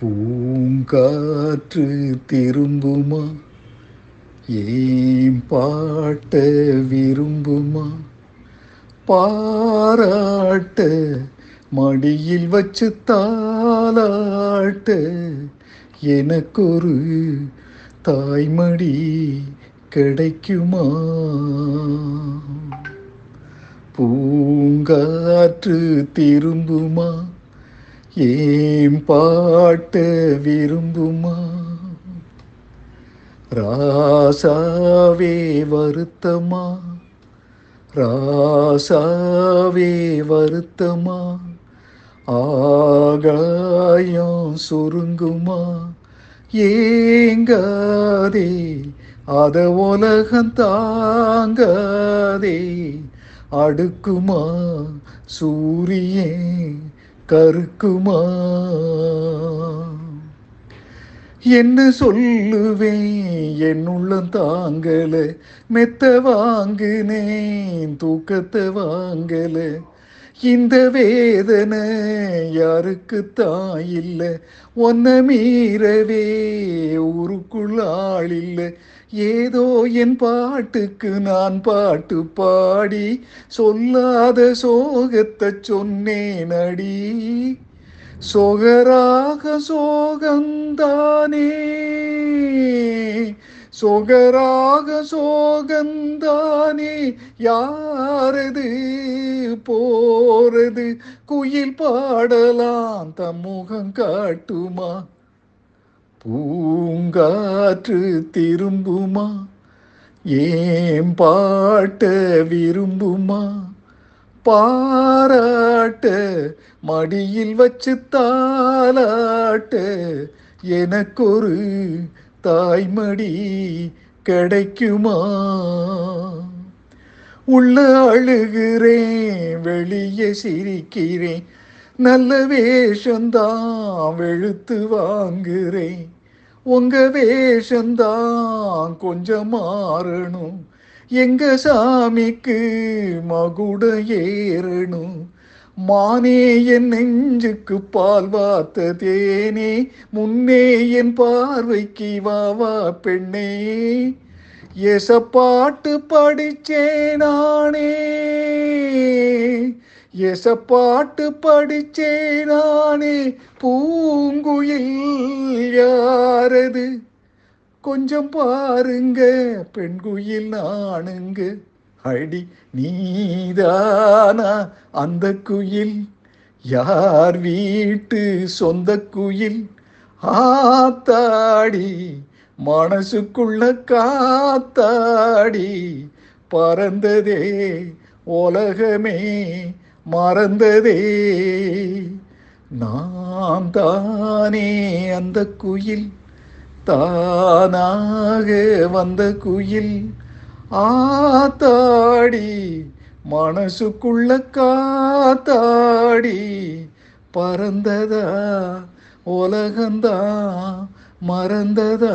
பூங்காற்று திரும்புமா? ஏன் பாட்ட விரும்புமா? பாராட்ட மடியில் வச்சு தாளாட்ட எனக்கொரு தாய்மடி கிடைக்குமா? பூங்காற்று திரும்புமா? ஏம் பாட்ட விரும்புமா? ராசாவே வருத்தமா? ராசாவே வருத்தமா? ஆகாயம் சுருங்குமா? ஏங்காதே அத உலகம் தாங்காதே. அடுக்குமா சூரியன் கருக்குமா? என்ன சொல்லுவேன்? என் உள்ளம் தாங்கல மெத்த வாங்குனேன் தூக்கத்தை வாங்கல. இந்த வேதனை யாருக்கு தான் இல்லை ஒன்ன மீறவே ஊருக்குள் ஆள் இல்லை ஏதோ என் பாட்டுக்கு நான் பாட்டு பாடி சொல்லாத சோகத்தை சொன்னேன் அடி. சொகராக சோகந்தானே. சொகராக சோகந்தானே. யாரது போ போறது குயில் பாடலாம் தம்முகம் காட்டுமா? பூங்காற்று திரும்புமா? ஏன் பாட்ட விரும்புமா? பாராட்ட மடியில் வச்சு தாளாட்ட எனக்கொரு தாய்மடி கிடைக்குமா? உள்ள அழுகிறேன் வெளியே சிரிக்கிறேன். நல்ல வேஷந்தான் வெளுத்து வாங்குறேன். உங்க வேஷந்தான் கொஞ்சம் மாறணும். எங்க சாமிக்கு மகுட ஏறணும். மானே என் நெஞ்சுக்கு பால் வாத்த தேனே. முன்னே என் பார்வைக்கு வா வா பெண்ணே. எசப்பாட்டு படிச்சேன் நானே. எச படிச்சேன் நானே. பூங்குயில் யாரது? கொஞ்சம் பாருங்க பெண்குயில் நானுங்க. அடி நீதானா அந்த குயில்? யார் வீட்டு சொந்த குயில்? ஆத்தாடி மனசுக்குள்ள காத்தாடி பறந்ததே உலகமே மறந்ததே. நான் தானே அந்த குயில் தானாக வந்த குயில். ஆத்தாடி மனசுக்குள்ள காத்தாடி பறந்ததா உலகந்தான் மறந்ததா?